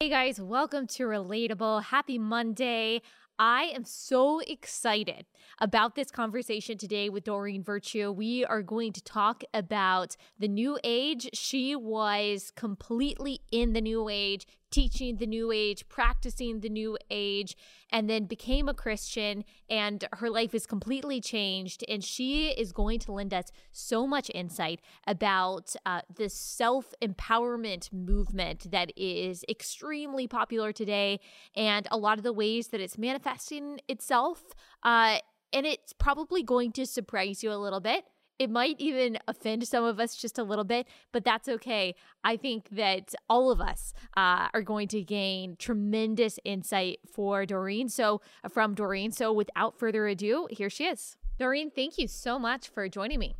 Hey guys, welcome to Relatable. Happy Monday. I am so excited about this conversation today with Doreen Virtue. We are going to talk about the new age. She was completely in the new age, teaching the new age, practicing the new age, and then became a Christian. And her life is completely changed. And she is going to lend us so much insight about uh, this self empowerment movement that is extremely popular today and a lot of the ways that it's manifesting itself. Uh, and it's probably going to surprise you a little bit it might even offend some of us just a little bit, but that's okay. I think that all of us uh, are going to gain tremendous insight for Doreen. So, from Doreen. So, without further ado, here she is. Doreen, thank you so much for joining me.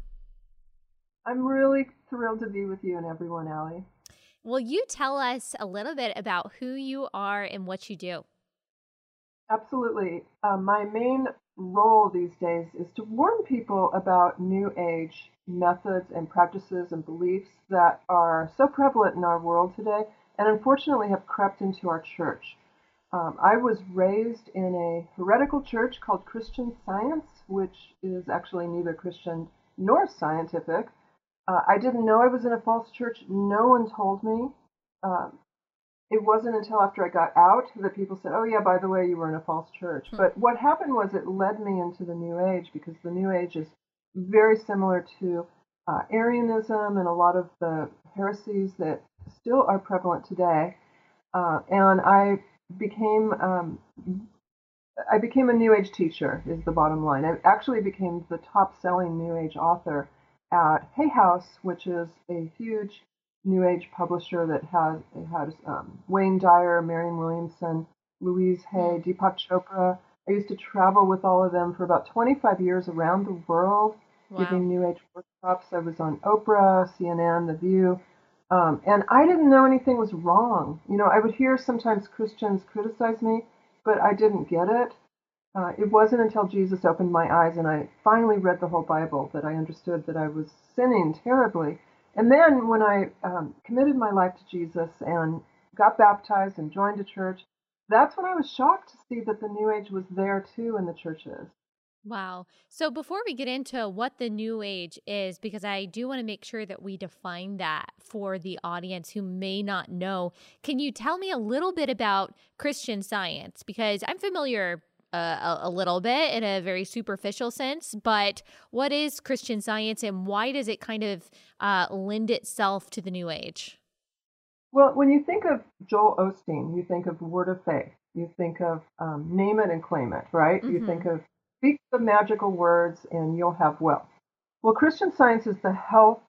I'm really thrilled to be with you and everyone, Allie. Will you tell us a little bit about who you are and what you do? Absolutely. Uh, my main role these days is to warn people about New Age methods and practices and beliefs that are so prevalent in our world today and unfortunately have crept into our church. Um, I was raised in a heretical church called Christian Science, which is actually neither Christian nor scientific. Uh, I didn't know I was in a false church. No one told me. Uh, it wasn't until after I got out that people said, "Oh yeah, by the way, you were in a false church." Hmm. But what happened was it led me into the New Age because the New Age is very similar to uh, Arianism and a lot of the heresies that still are prevalent today. Uh, and I became um, I became a New Age teacher. Is the bottom line. I actually became the top-selling New Age author at Hay House, which is a huge new age publisher that has it has um, Wayne Dyer, Marianne Williamson, Louise Hay. Deepak Chopra. I used to travel with all of them for about 25 years around the world, wow. giving New Age workshops. I was on Oprah, CNN, The View, um, and I didn't know anything was wrong. You know, I would hear sometimes Christians criticize me, but I didn't get it. Uh, it wasn't until Jesus opened my eyes and I finally read the whole Bible that I understood that I was sinning terribly and then when I um, committed my life to Jesus and got baptized and joined a church, that's when I was shocked to see that the New Age was there too in the churches. Wow. So before we get into what the New Age is, because I do want to make sure that we define that for the audience who may not know, can you tell me a little bit about Christian science? Because I'm familiar a, a, little bit in a very superficial sense, but what is Christian science and why does it kind of uh, lend itself to the New Age? Well, when you think of Joel Osteen, you think of Word of Faith. You think of um, name it and claim it, right? Mm-hmm. You think of speak the magical words and you'll have wealth. Well, Christian science is the health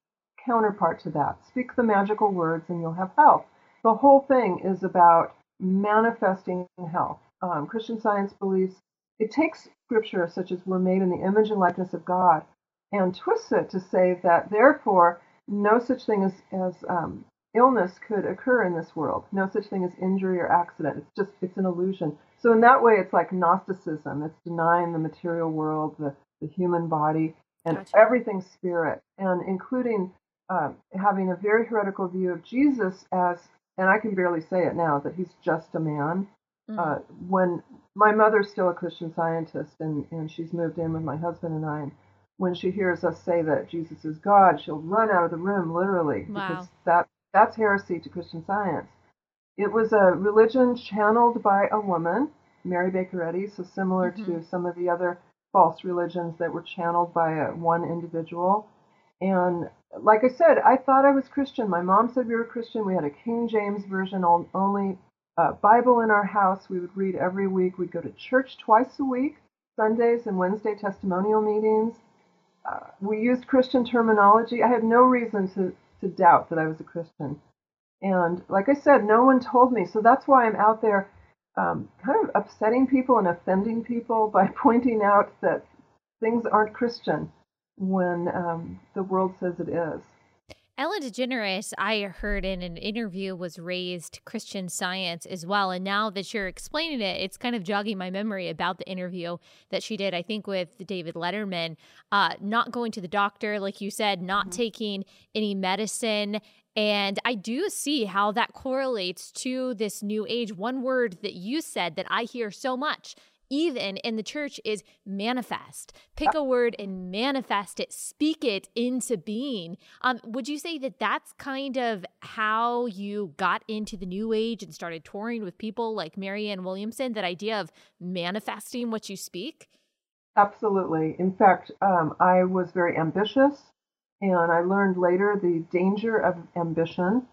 counterpart to that. Speak the magical words and you'll have health. The whole thing is about manifesting health um, Christian Science believes it takes scripture such as we're made in the image and likeness of God and twists it to say that therefore no such thing as, as um, illness could occur in this world. No such thing as injury or accident. It's just it's an illusion. So in that way, it's like Gnosticism. It's denying the material world, the, the human body, and gotcha. everything spirit, and including uh, having a very heretical view of Jesus as, and I can barely say it now, that he's just a man Mm-hmm. Uh, when my mother's still a Christian scientist, and, and she's moved in with my husband and I, and when she hears us say that Jesus is God, she'll run out of the room literally wow. because that that's heresy to Christian science. It was a religion channeled by a woman, Mary Baker Eddy, so similar mm-hmm. to some of the other false religions that were channeled by a, one individual. And like I said, I thought I was Christian. My mom said we were Christian. We had a King James version only uh, Bible in our house. We would read every week. We'd go to church twice a week, Sundays and Wednesday testimonial meetings. Uh, we used Christian terminology. I had no reason to, to doubt that I was a Christian. And like I said, no one told me. So that's why I'm out there um, kind of upsetting people and offending people by pointing out that things aren't Christian when um, the world says it is. Ellen DeGeneres, I heard in an interview, was raised Christian science as well. And now that you're explaining it, it's kind of jogging my memory about the interview that she did, I think, with David Letterman. Uh, not going to the doctor, like you said, not mm-hmm. taking any medicine. And I do see how that correlates to this new age. One word that you said that I hear so much even in the church is manifest. Pick a word and manifest it, speak it into being. Um, would you say that that's kind of how you got into the new age and started touring with people like Marianne Williamson? That idea of manifesting what you speak? Absolutely. In fact, um, I was very ambitious, and I learned later the danger of ambition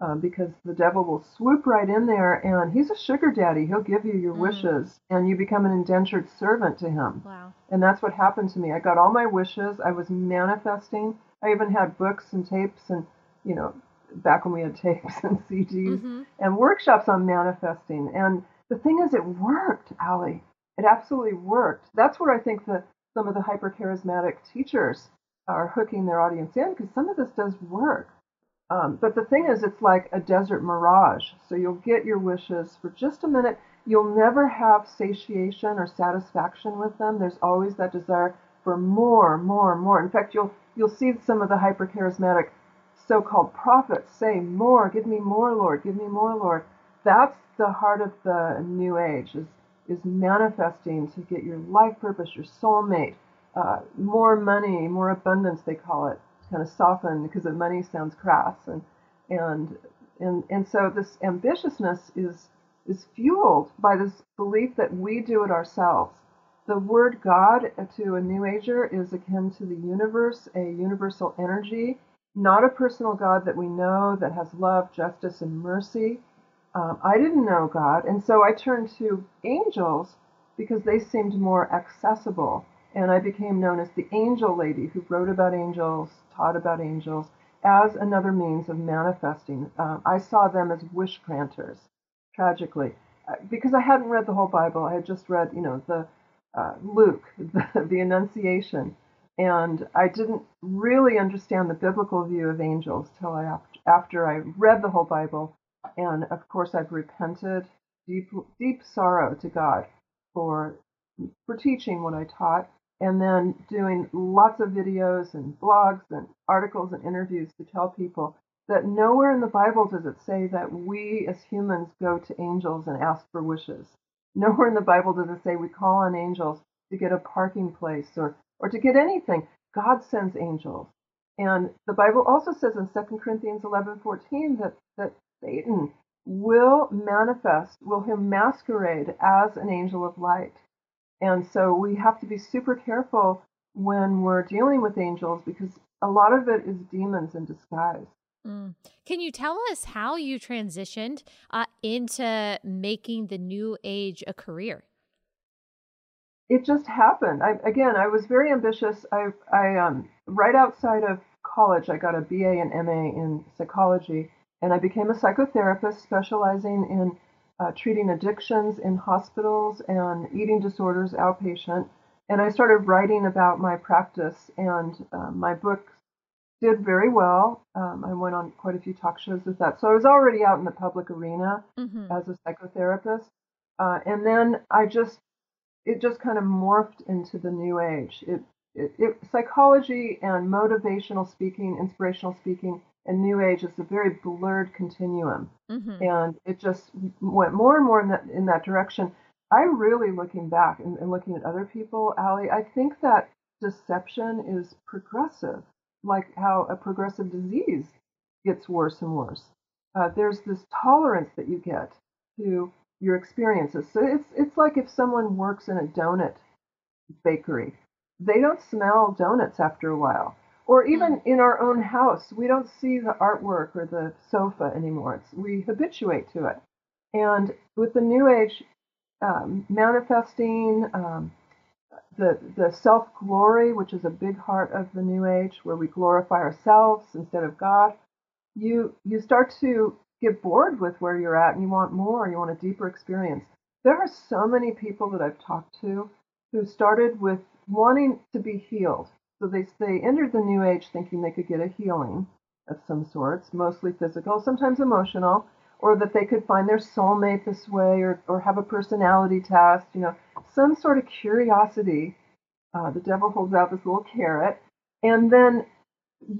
um, because the devil will swoop right in there and he's a sugar daddy. He'll give you your mm. wishes and you become an indentured servant to him. Wow. And that's what happened to me. I got all my wishes. I was manifesting. I even had books and tapes and, you know, back when we had tapes and CDs mm-hmm. and workshops on manifesting. And the thing is, it worked, Allie. It absolutely worked. That's where I think that some of the hyper charismatic teachers are hooking their audience in because some of this does work. Um, but the thing is, it's like a desert mirage. So you'll get your wishes for just a minute. You'll never have satiation or satisfaction with them. There's always that desire for more, more, more. In fact, you'll you'll see some of the hypercharismatic so-called prophets say, "More, give me more, Lord, give me more, Lord." That's the heart of the New Age is is manifesting to get your life purpose, your soulmate, uh, more money, more abundance. They call it kind of soften because the money sounds crass and and and and so this ambitiousness is is fueled by this belief that we do it ourselves. The word God to a New Ager is akin to the universe, a universal energy, not a personal God that we know that has love, justice, and mercy. Um, I didn't know God, and so I turned to angels because they seemed more accessible. And I became known as the angel lady who wrote about angels, taught about angels as another means of manifesting. Uh, I saw them as wish granters, tragically, uh, because I hadn't read the whole Bible. I had just read, you know, the uh, Luke, the, the Annunciation, and I didn't really understand the biblical view of angels till I after I read the whole Bible, and of course I've repented, deep deep sorrow to God for for teaching what I taught and then doing lots of videos and blogs and articles and interviews to tell people that nowhere in the Bible does it say that we as humans go to angels and ask for wishes. Nowhere in the Bible does it say we call on angels to get a parking place or, or to get anything. God sends angels. And the Bible also says in 2 Corinthians 11:14 that, that Satan will manifest, will him masquerade as an angel of light. And so we have to be super careful when we're dealing with angels because a lot of it is demons in disguise. Mm. Can you tell us how you transitioned uh, into making the new age a career? It just happened. I, again, I was very ambitious. I, I um, right outside of college, I got a BA and MA in psychology, and I became a psychotherapist specializing in uh, treating addictions in hospitals and eating disorders outpatient. And I started writing about my practice, and uh, my book did very well. Um, I went on quite a few talk shows with that. So I was already out in the public arena mm-hmm. as a psychotherapist. Uh, and then I just, it just kind of morphed into the new age. It, it, it, psychology and motivational speaking, inspirational speaking and New Age is a very blurred continuum, mm-hmm. and it just went more and more in that in that direction. I'm really looking back and, and looking at other people, Allie. I think that deception is progressive, like how a progressive disease gets worse and worse. Uh, there's this tolerance that you get to your experiences. So it's it's like if someone works in a donut bakery, they don't smell donuts after a while or even mm. in our own house, we don't see the artwork or the sofa anymore. It's, we habituate to it. And with the New Age um, manifesting, um, the, the self glory, which is a big heart of the New Age, where we glorify ourselves instead of God, you, you start to get bored with where you're at and you want more, you want a deeper experience. There are so many people that I've talked to who started with wanting to be healed so they, they entered the New Age thinking they could get a healing of some sorts, mostly physical, sometimes emotional, or that they could find their soulmate this way or, or have a personality test, you know, some sort of curiosity. Uh, the devil holds out this little carrot. And then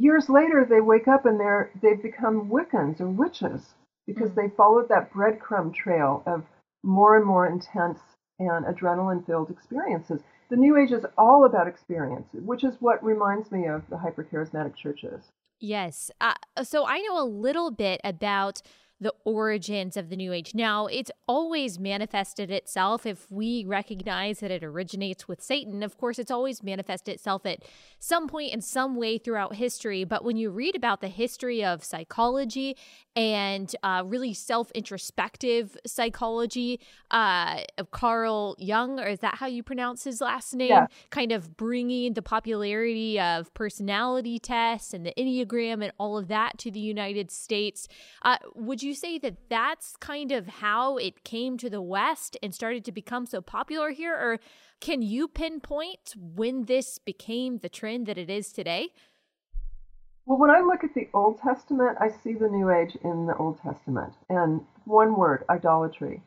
years later they wake up and they're they've become Wiccans or witches because mm. they followed that breadcrumb trail of more and more intense and adrenaline filled experiences. The New Age is all about experience, which is what reminds me of the hypercharismatic churches. Yes. Uh, so I know a little bit about the origins of the New Age. Now, it's always manifested itself if we recognize that it originates with Satan. Of course, it's always manifested itself at some point in some way throughout history. But when you read about the history of psychology and uh, really self introspective psychology uh, of Carl Jung, or is that how you pronounce his last name? Yeah. Kind of bringing the popularity of personality tests and the Enneagram and all of that to the United States. Uh, would you you say that that's kind of how it came to the West and started to become so popular here? Or can you pinpoint when this became the trend that it is today? Well, when I look at the Old Testament, I see the New Age in the Old Testament. And one word, idolatry.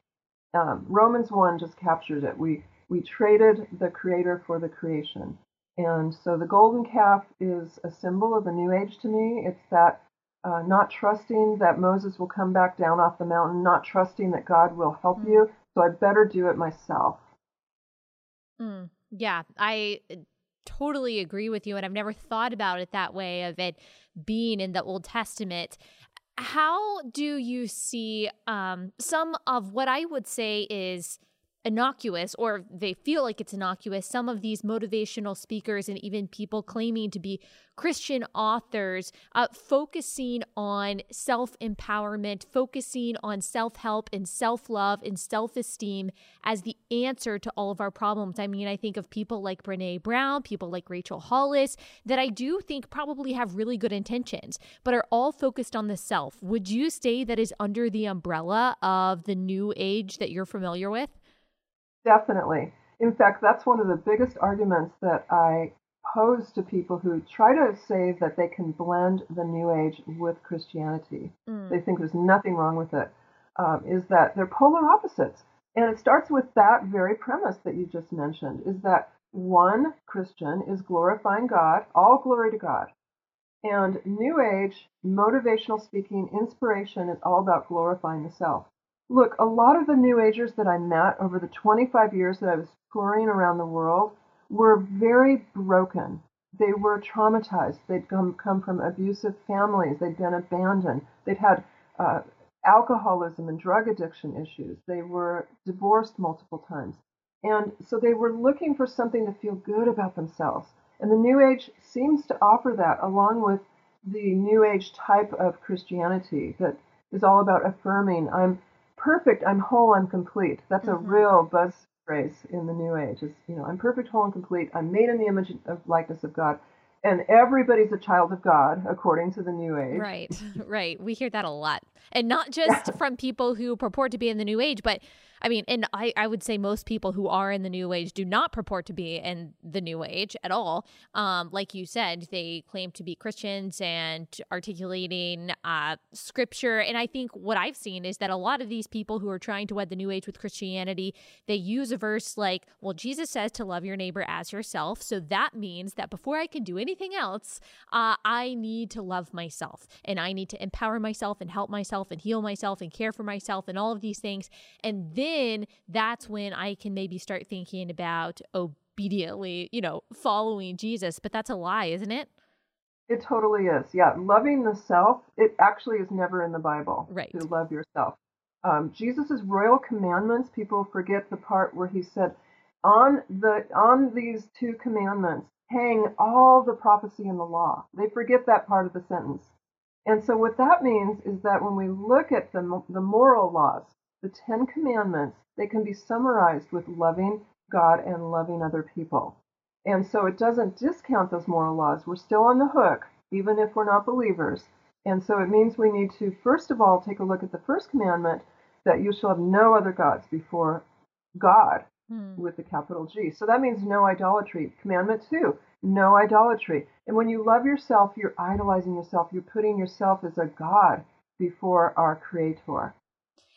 Um, Romans 1 just captures it. We, we traded the Creator for the creation. And so the golden calf is a symbol of the New Age to me. It's that uh, not trusting that Moses will come back down off the mountain, not trusting that God will help mm. you. So I better do it myself. Mm. Yeah, I uh, totally agree with you. And I've never thought about it that way of it being in the Old Testament. How do you see um, some of what I would say is innocuous or they feel like it's innocuous some of these motivational speakers and even people claiming to be christian authors uh, focusing on self-empowerment focusing on self-help and self-love and self-esteem as the answer to all of our problems. I mean i think of people like brene brown people like rachel hollis that i do think probably have really good intentions but are all focused on the self. Would you say that is under the umbrella of the new age that you're familiar with Definitely. In fact, that's one of the biggest arguments that I pose to people who try to say that they can blend the New Age with Christianity. Mm. They think there's nothing wrong with it. Um, is that they're polar opposites. And it starts with that very premise that you just mentioned is that one Christian is glorifying God, all glory to God. And New Age, motivational speaking, inspiration is all about glorifying the self. Look, a lot of the New Agers that I met over the 25 years that I was touring around the world were very broken. They were traumatized. They'd come, come from abusive families. They'd been abandoned. They'd had uh, alcoholism and drug addiction issues. They were divorced multiple times. And so they were looking for something to feel good about themselves. And the New Age seems to offer that along with the New Age type of Christianity that is all about affirming I'm perfect, I'm whole, I'm complete. That's mm-hmm. a real buzz phrase in the New Age. Is you know, I'm perfect, whole, and complete. I'm made in the image of likeness of God, and everybody's a child of God according to the New Age. Right, right. We hear that a lot, and not just from people who purport to be in the New Age, but I mean, and I, I would say most people who are in the new age do not purport to be in the new age at all. Um, like you said, they claim to be Christians and articulating uh, scripture. And I think what I've seen is that a lot of these people who are trying to wed the new age with Christianity, they use a verse like, well, Jesus says to love your neighbor as yourself. So that means that before I can do anything else, uh, I need to love myself and I need to empower myself and help myself and heal myself and care for myself and all of these things. And then then that's when I can maybe start thinking about obediently, you know, following Jesus. But that's a lie, isn't it? It totally is. Yeah. Loving the self, it actually is never in the Bible right. to love yourself. Um, Jesus' royal commandments, people forget the part where he said, on the on these two commandments hang all the prophecy and the law. They forget that part of the sentence. And so what that means is that when we look at the, the moral laws, the Ten Commandments, they can be summarized with loving God and loving other people. And so it doesn't discount those moral laws. We're still on the hook, even if we're not believers. And so it means we need to, first of all, take a look at the first commandment that you shall have no other gods before God hmm. with the capital G. So that means no idolatry. Commandment two, no idolatry. And when you love yourself, you're idolizing yourself. You're putting yourself as a God before our Creator.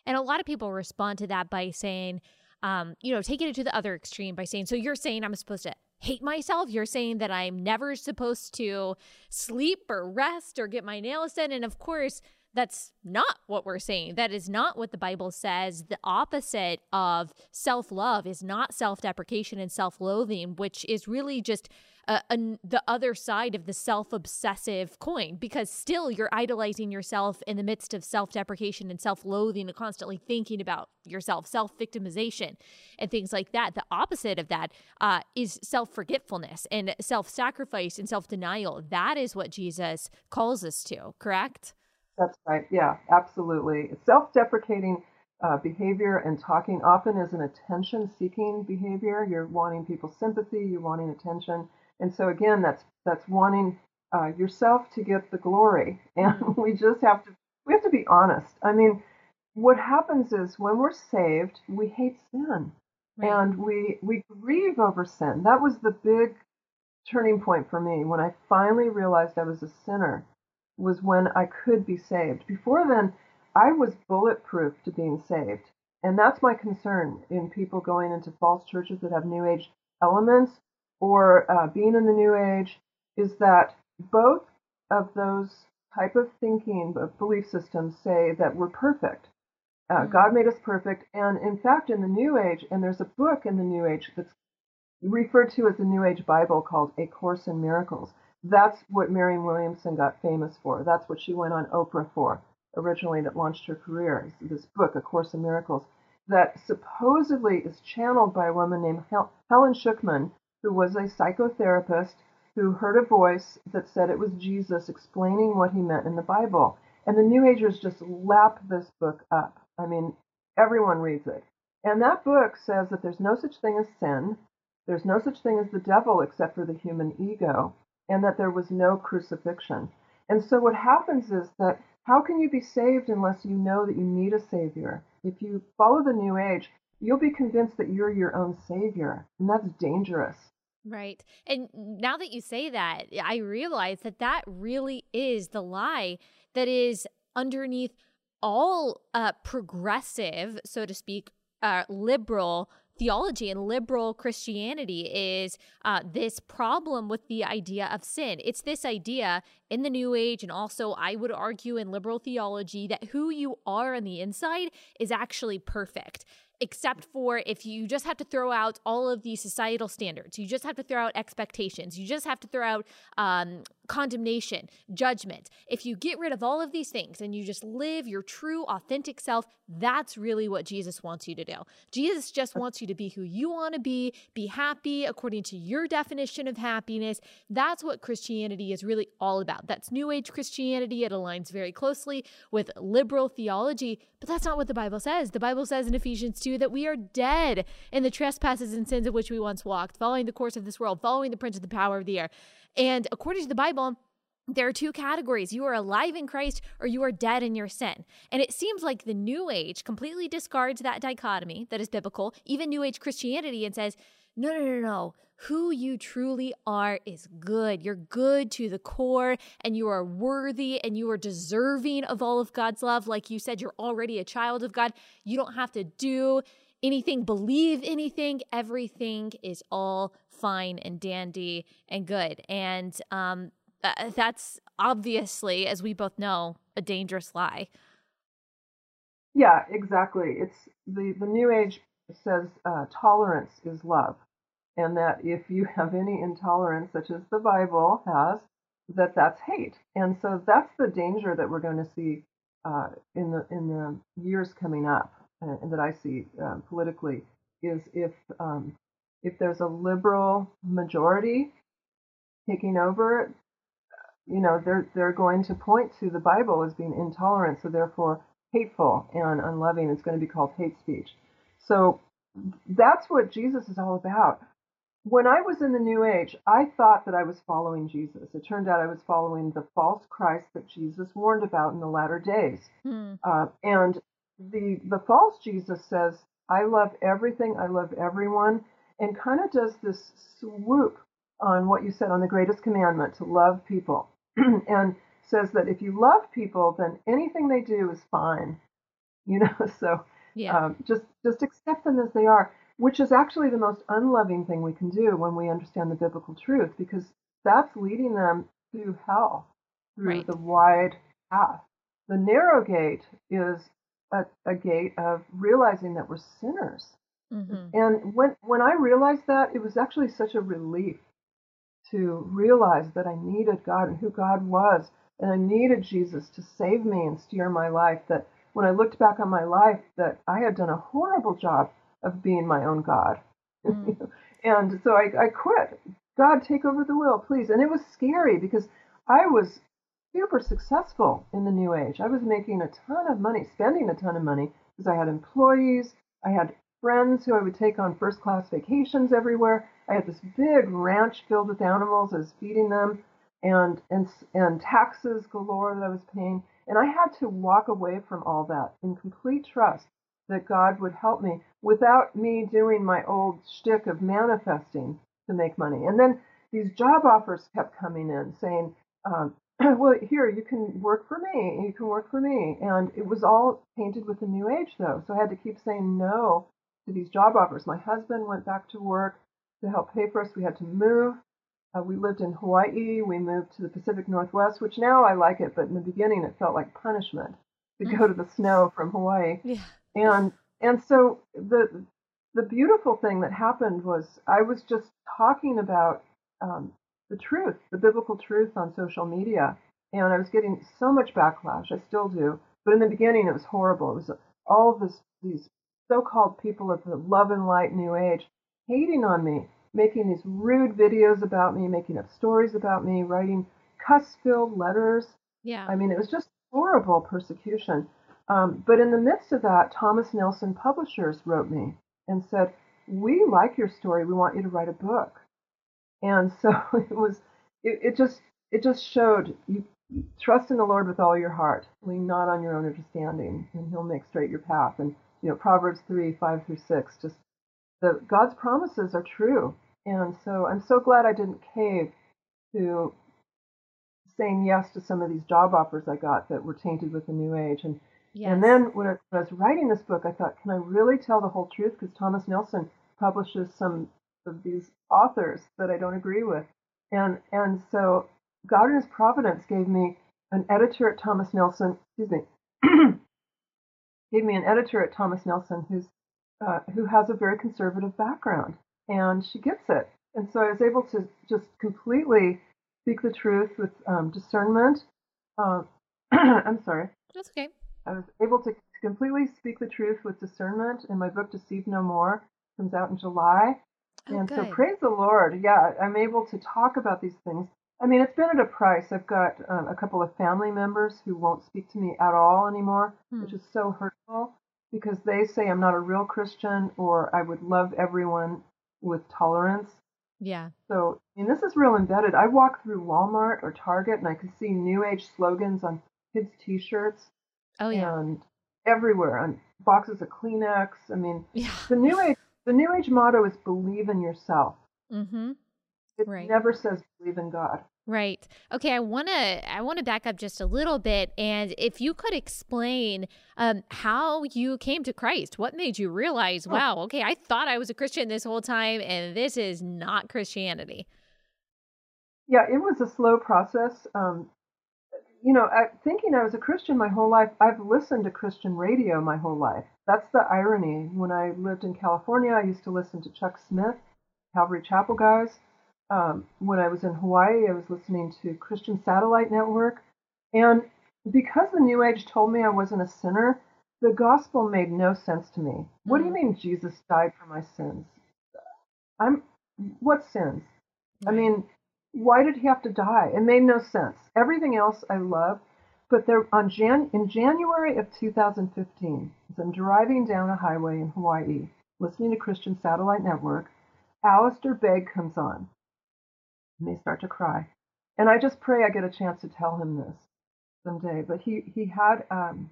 And a lot of people respond to that by saying, um, you know, taking it to the other extreme by saying, so you're saying I'm supposed to hate myself. You're saying that I'm never supposed to sleep or rest or get my nails done. And of course, that's not what we're saying. That is not what the Bible says. The opposite of self love is not self deprecation and self loathing, which is really just uh, an, the other side of the self obsessive coin because still you're idolizing yourself in the midst of self deprecation and self loathing and constantly thinking about yourself, self victimization, and things like that. The opposite of that uh, is self forgetfulness and self sacrifice and self denial. That is what Jesus calls us to, correct? That's right. Yeah, absolutely. Self deprecating. Uh, behavior and talking often is an attention seeking behavior. You're wanting people's sympathy, you're wanting attention. And so again, that's that's wanting uh, yourself to get the glory, and mm-hmm. we just have to we have to be honest. I mean, what happens is when we're saved, we hate sin, right. and we we grieve over sin. That was the big turning point for me when I finally realized I was a sinner. Was when I could be saved. Before then, I was bulletproof to being saved. And that's my concern in people going into false churches that have New Age elements or uh, being in the New Age is that both of those type of thinking, of belief systems say that we're perfect. Uh, mm-hmm. God made us perfect, and in fact, in the New Age, and there's a book in the New Age that's referred to as the New Age Bible called A Course in Miracles. That's what Marianne Williamson got famous for. That's what she went on Oprah for originally, that launched her career. This book, A Course in Miracles, that supposedly is channeled by a woman named Hel- Helen Schucman, who was a psychotherapist who heard a voice that said it was Jesus explaining what he meant in the Bible. And the New Agers just lap this book up. I mean, everyone reads it. And that book says that there's no such thing as sin, there's no such thing as the devil except for the human ego, and that there was no crucifixion. And so what happens is that how can you be saved unless you know that you need a savior? If you follow the New Age, you'll be convinced that you're your own savior, and that's dangerous. Right. And now that you say that, I realize that that really is the lie that is underneath all uh, progressive, so to speak, uh, liberal theology and liberal Christianity is uh, this problem with the idea of sin. It's this idea in the New Age, and also I would argue in liberal theology, that who you are on the inside is actually perfect except for if you just have to throw out all of these societal standards, you just have to throw out expectations, you just have to throw out um, condemnation, judgment. If you get rid of all of these things and you just live your true, authentic self, that's really what Jesus wants you to do. Jesus just wants you to be who you want to be, be happy according to your definition of happiness. That's what Christianity is really all about. That's New Age Christianity. It aligns very closely with liberal theology, but that's not what the Bible says. The Bible says in Ephesians 2 that we are dead in the trespasses and sins of which we once walked, following the course of this world, following the prince of the power of the air. And according to the Bible, there are two categories. You are alive in Christ or you are dead in your sin. And it seems like the New Age completely discards that dichotomy that is biblical, even New Age Christianity, and says, no, no, no, no. Who you truly are is good. You're good to the core, and you are worthy and you are deserving of all of God's love. Like you said, you're already a child of God. You don't have to do anything, believe anything. Everything is all fine and dandy and good. And um, uh, that's obviously, as we both know, a dangerous lie. Yeah, exactly. It's the the New Age says uh, tolerance is love, and that if you have any intolerance, such as the Bible has, that that's hate. And so that's the danger that we're going to see uh, in the in the years coming up, uh, and that I see politically is if um, if there's a liberal majority taking over, you know, they're they're going to point to the Bible as being intolerant, so therefore hateful and unloving. It's going to be called hate speech. So that's what Jesus is all about. When I was in the New Age, I thought that I was following Jesus. It turned out I was following the false Christ that Jesus warned about in the latter days. Mm. Uh, and the the false Jesus says, "I love everything. I love everyone." And kind of does this swoop on what you said on the greatest commandment to love people and says that if you love people then anything they do is fine you know so yeah. um, just just accept them as they are which is actually the most unloving thing we can do when we understand the biblical truth, because that's leading them through hell, through Right. the wide path. The narrow gate is a, a gate of realizing that we're sinners. Hmm And when, when I realized that, it was actually such a relief to realize that I needed God and who God was, and I needed Jesus to save me and steer my life. That when I looked back on my life, that I had done a horrible job of being my own God. Mm. and so I, I quit. God, take over the wheel, please. And it was scary because I was super successful in the new age. I was making a ton of money, spending a ton of money because I had employees, I had friends who I would take on first class vacations everywhere. I had this big ranch filled with animals. I was feeding them and and and taxes galore that I was paying. And I had to walk away from all that in complete trust that God would help me without me doing my old shtick of manifesting to make money. And then these job offers kept coming in saying, um, well, here, you can work for me, you can work for me. And it was all painted with the new age, though. So I had to keep saying no to these job offers. My husband went back to work to help pay for us. We had to move. Uh, we lived in Hawaii. We moved to the Pacific Northwest, which now I like it, but in the beginning it felt like punishment to go to the snow from Hawaii. Yeah. And and so the the beautiful thing that happened was I was just talking about um, the truth, the biblical truth on social media, and I was getting so much backlash. I still do, but in the beginning it was horrible. It was all of this these so-called people of the love and light new age hating on me, making these rude videos about me, making up stories about me, writing cuss-filled letters. Yeah. I mean, it was just horrible persecution. Um, but in the midst of that, Thomas Nelson Publishers wrote me and said, "We like your story. We want you to write a book." And so it was, it, it just, it just showed you trust in the Lord with all your heart, lean not on your own understanding, and He'll make straight your path. And you know, Proverbs three, five through six, just the God's promises are true. And so I'm so glad I didn't cave to saying yes to some of these job offers I got that were tainted with the new age. And yes. and then when I, when I was writing this book, I thought, can I really tell the whole truth? Because Thomas Nelson publishes some of these authors that I don't agree with, and and so God in His providence gave me an editor at Thomas Nelson. Excuse me, gave me an editor at Thomas Nelson who's uh, who has a very conservative background, and she gets it. And so I was able to just completely speak the truth with um, discernment. Uh, I'm sorry. That's okay. I was able to completely speak the truth with discernment. And my book, Deceive No More, comes out in July. Oh, and so praise the Lord. Yeah, I'm able to talk about these things. I mean, it's been at a price. I've got um, a couple of family members who won't speak to me at all anymore, Hmm. which is so hurtful because they say I'm not a real Christian or I would love everyone with tolerance. Yeah. So, I mean, this is real embedded. I walk through Walmart or Target and I can see New Age slogans on kids' T-shirts Oh yeah. and everywhere on boxes of Kleenex. I mean, Yeah. the New Age the New Age motto is believe in yourself. Mm-hmm. It Right. never says believe in God. Right. Okay. I want to. I want to back up just a little bit, and if you could explain um, how you came to Christ, what made you realize, Oh. wow, okay, I thought I was a Christian this whole time, and this is not Christianity. Yeah, it was a slow process. Um, you know, I, thinking I was a Christian my whole life, I've listened to Christian radio my whole life. That's the irony. When I lived in California, I used to listen to Chuck Smith, Calvary Chapel guys. Um, when I was in Hawaii, I was listening to Christian Satellite Network. And because the New Age told me I wasn't a sinner, the gospel made no sense to me. What do you Mm. mean Jesus died for my sins? I'm what sins? I mean, why did he have to die? It made no sense. Everything else I love, but there on Jan in January of 2015, as I'm driving down a highway in Hawaii, listening to Christian Satellite Network, Alistair Begg comes on. May start to cry, and I just pray I get a chance to tell him this someday. But he he had um,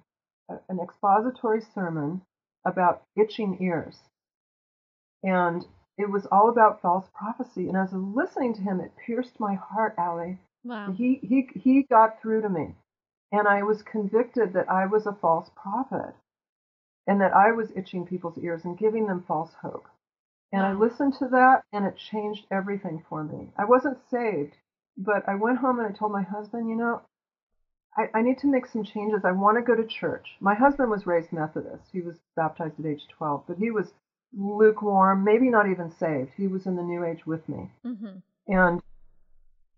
a- an expository sermon about itching ears, and it was all about false prophecy. And as I was listening to him, it pierced my heart, Allie. wow. He he he got through to me, and I was convicted that I was a false prophet, and that I was itching people's ears and giving them false hope. And I listened to that and it changed everything for me. I wasn't saved, but I went home and I told my husband, you know, I, I need to make some changes. I want to go to church. My husband was raised Methodist. He was baptized at age 12, but he was lukewarm, maybe not even saved. He was in the New Age with me. Mm-hmm. And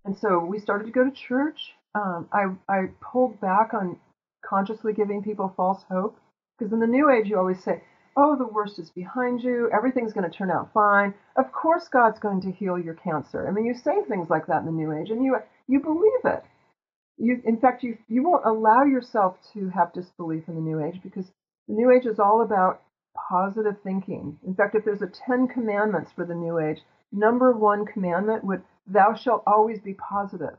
and so we started to go to church. Um, I, I pulled back on consciously giving people false hope because in the New Age, you always say, oh, the worst is behind you. Everything's going to turn out fine. Of course, God's going to heal your cancer. I mean, you say things like that in the New Age, and you you believe it. You, in fact, you you won't allow yourself to have disbelief in the New Age because the New Age is all about positive thinking. In fact, if there's a Ten Commandments for the New Age, number one commandment would thou shalt always be positive.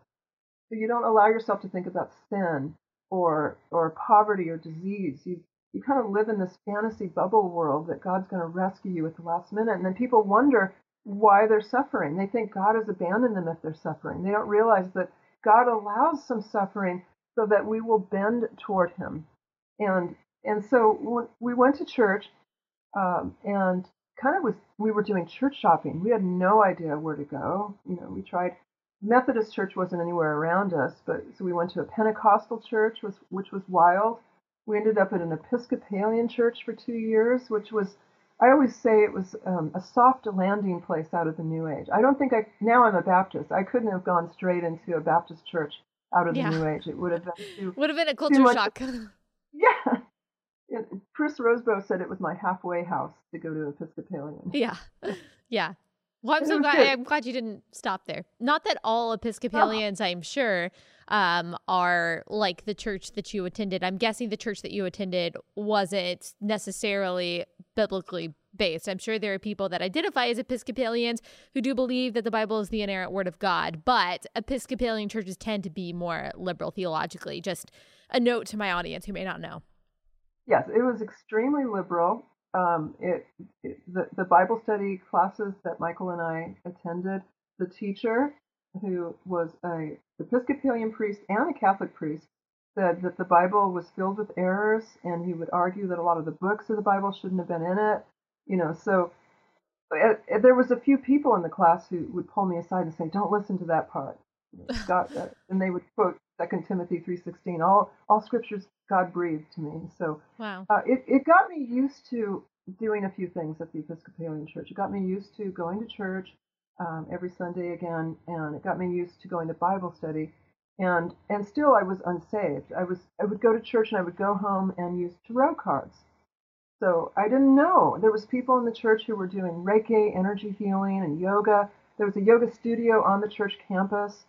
So you don't allow yourself to think about sin or or poverty or disease. You you kind of live in this fantasy bubble world that God's going to rescue you at the last minute. And then people wonder why they're suffering. They think God has abandoned them if they're suffering. They don't realize that God allows some suffering so that we will bend toward Him. And and so we went to church, um, and kind of was we were doing church shopping. We had no idea where to go. You know, we tried. Methodist church wasn't anywhere around us, but so we went to a Pentecostal church, was, which was wild. We ended up at an Episcopalian church for two years, which was, I always say it was um, a soft landing place out of the New Age. I don't think I, now I'm a Baptist. I couldn't have gone straight into a Baptist church out of the yeah. New Age. It would have been too, would have been a culture shock. yeah. Chris Rosebrough said it was my halfway house to go to Episcopalian. Yeah. Yeah. Well, I'm so glad. I'm glad you didn't stop there. Not that all Episcopalians, oh. I'm sure, um, are like the church that you attended. I'm guessing the church that you attended wasn't necessarily biblically based. I'm sure there are people that identify as Episcopalians who do believe that the Bible is the inerrant word of God, but Episcopalian churches tend to be more liberal theologically. Just a note to my audience who may not know. Yes, it was extremely liberal. Um, it, it the, the Bible study classes that Michael and I attended, the teacher who was a Episcopalian priest and a Catholic priest, said that the Bible was filled with errors, and he would argue that a lot of the books of the Bible shouldn't have been in it. You know, so uh, there was a few people in the class who would pull me aside and say, "Don't listen to that part." Uh, and they would quote Second Timothy three sixteen. All all scriptures God breathed to me. So wow. Uh, it it got me used to doing a few things at the Episcopalian Church. It got me used to going to church um, every Sunday again, and it got me used to going to Bible study. And and still, I was unsaved. I was I would go to church and I would go home and use tarot cards. So I didn't know there was people in the church who were doing Reiki, energy healing, and yoga. There was a yoga studio on the church campus.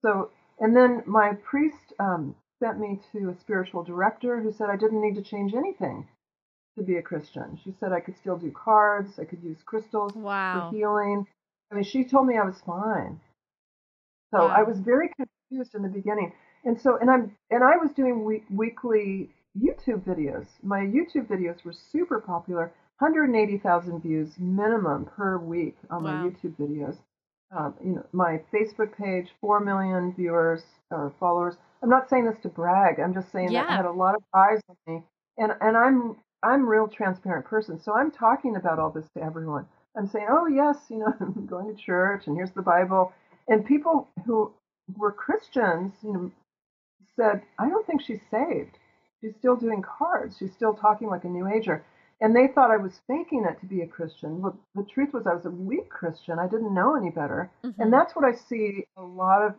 So and then my priest um, sent me to a spiritual director who said I didn't need to change anything to be a Christian. She said I could still do cards, I could use crystals wow. for healing. I mean, she told me I was fine. So wow. I was very confused in the beginning. And so, and I'm, and I was doing week, weekly YouTube videos. My YouTube videos were super popular, 180,000 views minimum per week on wow. my YouTube videos. Um, you know, my Facebook page, four million viewers or followers. I'm not saying this to brag. I'm just saying yeah. that I had a lot of eyes on me, and and I'm I'm a real transparent person, so I'm talking about all this to everyone. I'm saying, oh yes, you know, I'm going to church, and here's the Bible, and people who were Christians, you know, said, I don't think she's saved. She's still doing cards. She's still talking like a New Ager. And they thought I was faking it to be a Christian. But the truth was, I was a weak Christian. I didn't know any better. Mm-hmm. And that's what I see a lot of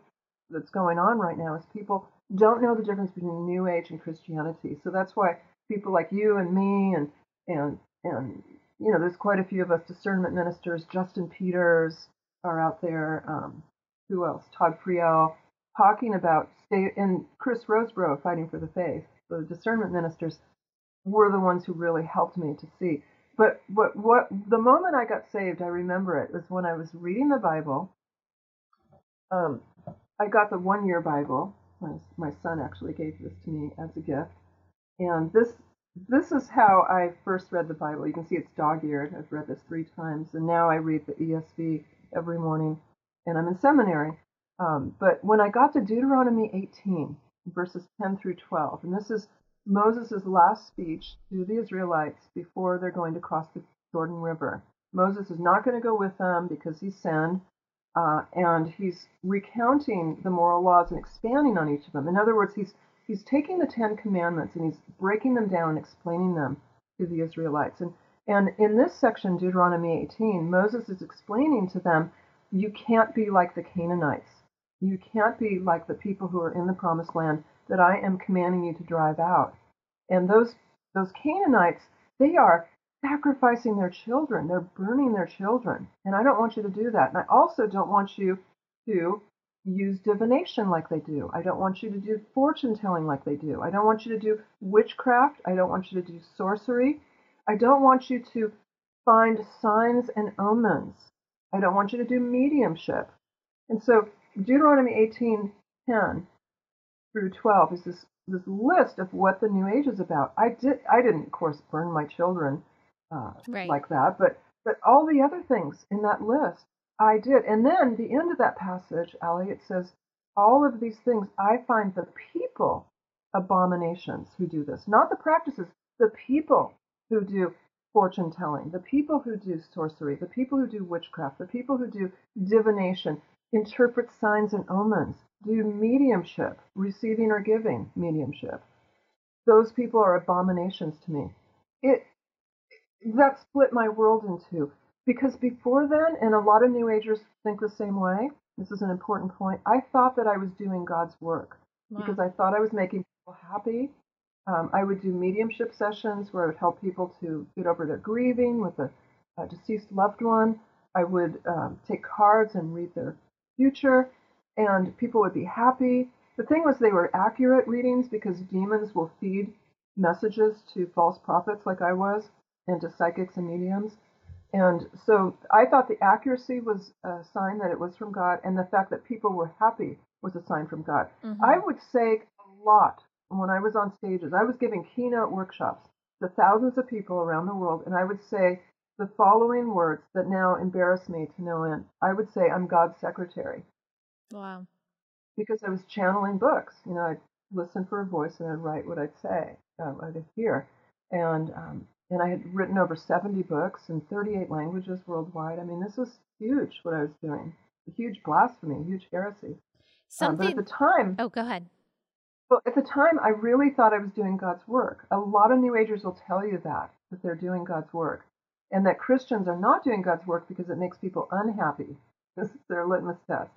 that's going on right now is people don't know the difference between New Age and Christianity. So that's why people like you and me and and and you know, there's quite a few of us discernment ministers. Justin Peters are out there. Um, who else? Todd Friel talking about stay and Chris Rosebrough fighting for the faith. The discernment ministers were the ones who really helped me to see. But what what the moment I got saved, I remember it was when I was reading the Bible. Um, I got the one year Bible. My my son actually gave this to me as a gift, and this this is how I first read the Bible. You can see it's dog eared. I've read this three times, and now I read the ESV every morning, and I'm in seminary. Um, but when I got to Deuteronomy 18, verses 10 through 12, and this is Moses' last speech to the Israelites before they're going to cross the Jordan River. Moses is not going to go with them because he's sinned, uh, and he's recounting the moral laws and expanding on each of them. In other words, he's he's taking the Ten Commandments and he's breaking them down and explaining them to the Israelites. And and in this section, Deuteronomy 18, Moses is explaining to them, you can't be like the Canaanites. You can't be like the people who are in the promised land that I am commanding you to drive out. And those those Canaanites, they are sacrificing their children. They're burning their children. And I don't want you to do that. And I also don't want you to use divination like they do. I don't want you to do fortune telling like they do. I don't want you to do witchcraft. I don't want you to do sorcery. I don't want you to find signs and omens. I don't want you to do mediumship. And so Deuteronomy 18:10 through 12 is this this list of what the new age is about. I did I didn't of course burn my children uh, right. like that, but but all the other things in that list I did. And then the end of that passage, Allie, it says, all of these things I find the people abominations who do this, not the practices, the people who do fortune telling, the people who do sorcery, the people who do witchcraft, the people who do divination, interpret signs and omens, do mediumship, receiving or giving mediumship. Those people are abominations to me. It that split my world in two. Because before then, and a lot of New Agers think the same way, this is an important point, I thought that I was doing God's work wow. because I thought I was making people happy. Um, I would do mediumship sessions where I would help people to get over their grieving with a, a deceased loved one. I would um, take cards and read their future, and people would be happy. The thing was, they were accurate readings because demons will feed messages to false prophets, like I was, and to psychics and mediums. And so I thought the accuracy was a sign that it was from God, and the fact that people were happy was a sign from God. Mm-hmm. I would say a lot when I was on stages. I was giving keynote workshops to thousands of people around the world, and I would say the following words that now embarrass me to no end. I would say, I'm God's secretary. Wow. Because I was channeling books. You know, I'd listen for a voice and I'd write what I'd say, um, I'd hear. And um, and I had written over 70 books in 38 languages worldwide. I mean, this was huge what I was doing. A huge blasphemy, a huge heresy. Something. Um, but at the time. Oh, go ahead. Well, at the time, I really thought I was doing God's work. A lot of New Agers will tell you that, that they're doing God's work, and that Christians are not doing God's work because it makes people unhappy. This is their litmus test.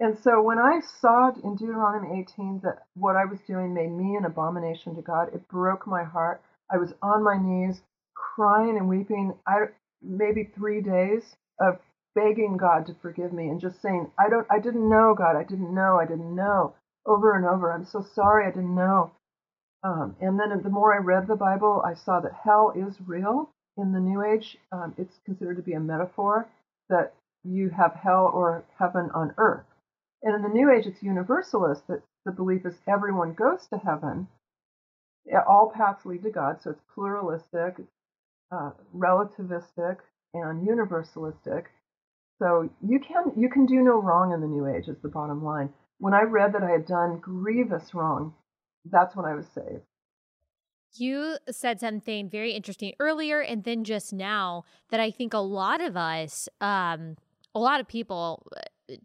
And so when I saw in Deuteronomy 18 that what I was doing made me an abomination to God, it broke my heart. I was on my knees crying and weeping. I maybe three days of begging God to forgive me and just saying, I don't, I didn't know God, I didn't know, I didn't know, over and over. I'm so sorry, I didn't know. Um, and then the more I read the Bible, I saw that hell is real in the New Age. Um, it's considered to be a metaphor that you have hell or heaven on earth. And in the New Age, it's universalist that the belief is everyone goes to heaven. All paths lead to God, so it's pluralistic, uh, relativistic and universalistic. So you can you can do no wrong in the New Age is the bottom line. When I read that I had done grievous wrong, that's when I was saved. You said something very interesting earlier and then just now that I think a lot of us, um, a lot of people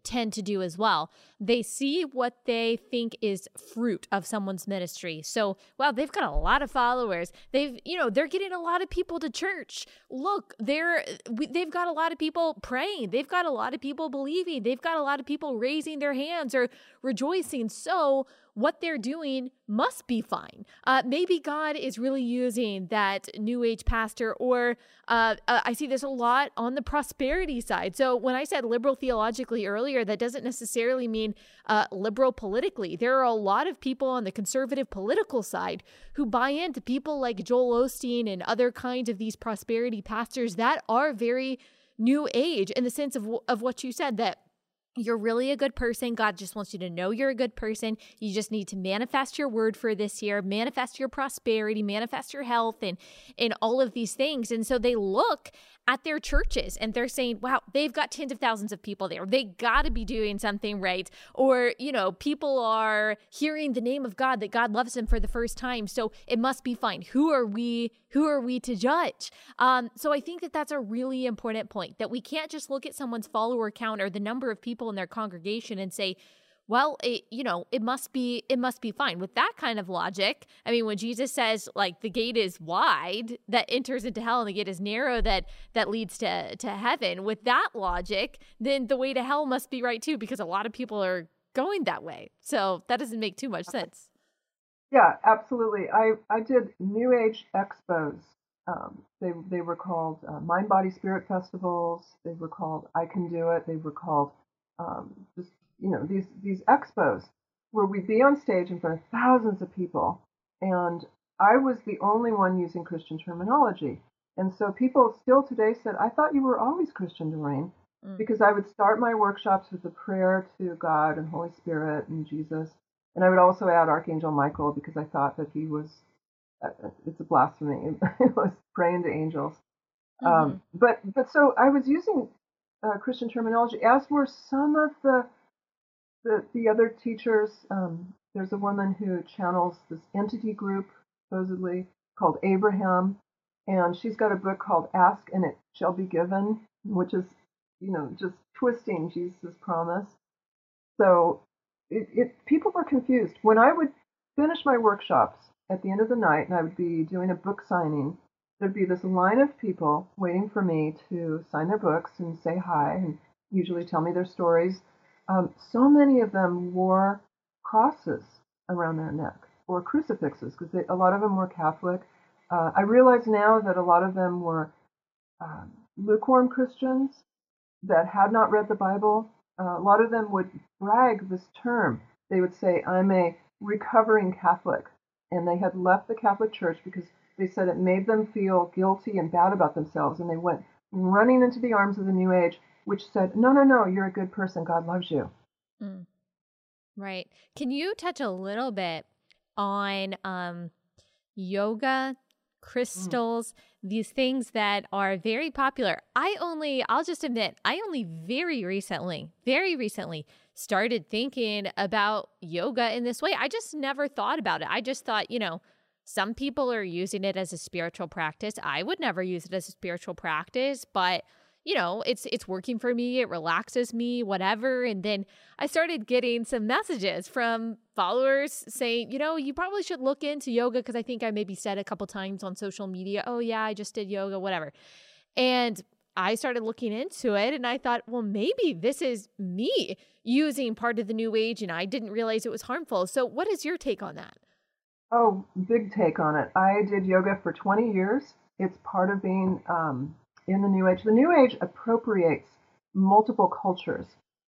tend to do as well. They see what they think is fruit of someone's ministry. So, wow, they've got a lot of followers. They've, you know, they're getting a lot of people to church. Look, they're they've got a lot of people praying. They've got a lot of people believing. They've got a lot of people raising their hands or rejoicing. So, what they're doing must be fine. Uh, maybe God is really using that new age pastor, or uh, uh, I see this a lot on the prosperity side. So when I said liberal theologically earlier, that doesn't necessarily mean uh, liberal politically. There are a lot of people on the conservative political side who buy into people like Joel Osteen and other kinds of these prosperity pastors that are very new age in the sense of, of what you said that you're really a good person. God just wants you to know you're a good person. You just need to manifest your word for this year, manifest your prosperity, manifest your health and and all of these things. And so they look at their churches and they're saying, wow, they've got tens of thousands of people there. They got to be doing something right. Or, you know, people are hearing the name of God that God loves them for the first time. So it must be fine. Who are we? Who are we to judge? Um, so I think that that's a really important point that we can't just look at someone's follower count or the number of people in their congregation and say, well it, you know it must be it must be fine. With that kind of logic i mean when jesus says like the gate is wide that enters into hell and the gate is narrow that that leads to to heaven with that logic then the way to hell must be right too because a lot of people are going that way. So that doesn't make too much sense. Yeah absolutely. I i did new age expos. Um, they they were called uh, mind body spirit festivals. They were called i can do it. They were called um, just you know these these expos where we'd be on stage in front of thousands of people, and I was the only one using Christian terminology. And so people still today said, I thought you were always Christian, Doreen, mm. because I would start my workshops with a prayer to God and Holy Spirit and Jesus. And I would also add Archangel Michael because I thought that he was, uh, uh it's a blasphemy. it was praying to angels. Mm-hmm. Um, but, but so I was using uh, Christian terminology, as were some of the the, the other teachers, um, there's a woman who channels this entity group, supposedly called Abraham, and she's got a book called Ask and It Shall Be Given, which is, you know, just twisting Jesus' promise. So it, it people were confused. When I would finish my workshops at the end of the night and I would be doing a book signing, there'd be this line of people waiting for me to sign their books and say hi and usually tell me their stories um, so many of them wore crosses around their neck or crucifixes because a lot of them were Catholic. Uh, I realize now that a lot of them were uh, lukewarm Christians that had not read the Bible. Uh, a lot of them would brag this term. They would say, I'm a recovering Catholic. And they had left the Catholic Church because they said it made them feel guilty and bad about themselves. And they went running into the arms of the New Age which said, no, no, no, you're a good person. God loves you. Mm. Right. Can you touch a little bit on um, yoga, mm. crystals, mm. these things that are very popular? I only, I'll just admit, I only very recently, very recently started thinking about yoga in this way. I just never thought about it. I just thought, you know, some people are using it as a spiritual practice. I would never use it as a spiritual practice, but you know, it's it's working for me, it relaxes me, whatever. And then I started getting some messages from followers saying, you know, you probably should look into yoga because I think I maybe said a couple times on social media, oh yeah, I just did yoga, whatever. And I started looking into it and I thought, well, maybe this is me using part of the new age and I didn't realize it was harmful. So, what is your take on that? Oh, big take on it. I did yoga for 20 years. It's part of being um, in the New Age. The New Age appropriates multiple cultures.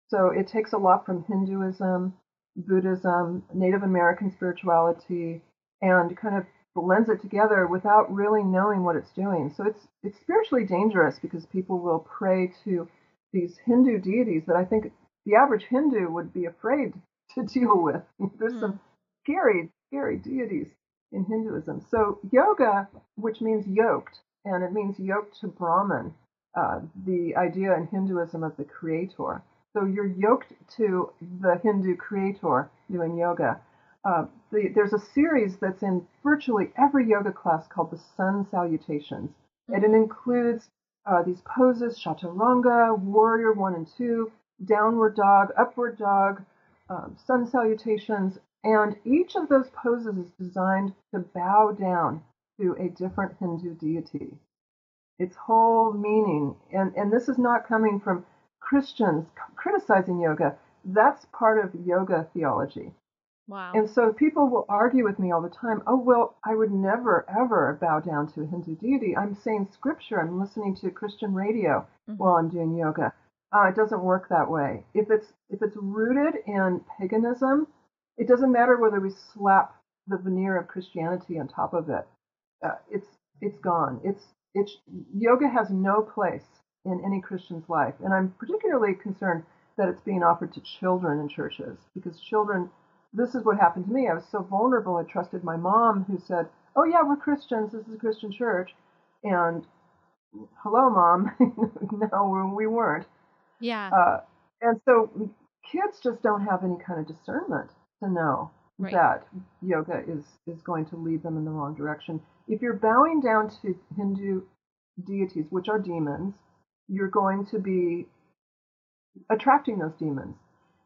So it takes a lot from Hinduism, Buddhism, Native American spirituality, and kind of blends it together without really knowing what it's doing. So it's it's spiritually dangerous because people will pray to these Hindu deities that I think the average Hindu would be afraid to deal with. There's mm. some scary, scary deities in Hinduism. So yoga, which means yoked, and it means yoked to Brahman, uh, the idea in Hinduism of the creator. So you're yoked to the Hindu creator doing yoga. Uh, the, there's a series that's in virtually every yoga class called the Sun Salutations, and it includes uh, these poses: Chaturanga, Warrior One and Two, Downward Dog, Upward Dog, um, Sun Salutations, and each of those poses is designed to bow down to a different Hindu deity. Its whole meaning, and, and this is not coming from Christians criticizing yoga, that's part of yoga theology. Wow. And so people will argue with me all the time, oh, well, I would never, ever bow down to a Hindu deity. I'm saying scripture, I'm listening to Christian radio mm-hmm. while I'm doing yoga. Uh, it doesn't work that way. If it's if it's rooted in paganism, it doesn't matter whether we slap the veneer of Christianity on top of it uh, it's it's gone. It's it's yoga has no place in any Christian's life, and I'm particularly concerned that it's being offered to children in churches because children. This is what happened to me. I was so vulnerable. I trusted my mom, who said, "Oh yeah, we're Christians. This is a Christian church," and hello, mom. no, we weren't. Yeah. Uh, and so kids just don't have any kind of discernment to know right. that yoga is is going to lead them in the wrong direction. If you're bowing down to Hindu deities, which are demons, you're going to be attracting those demons.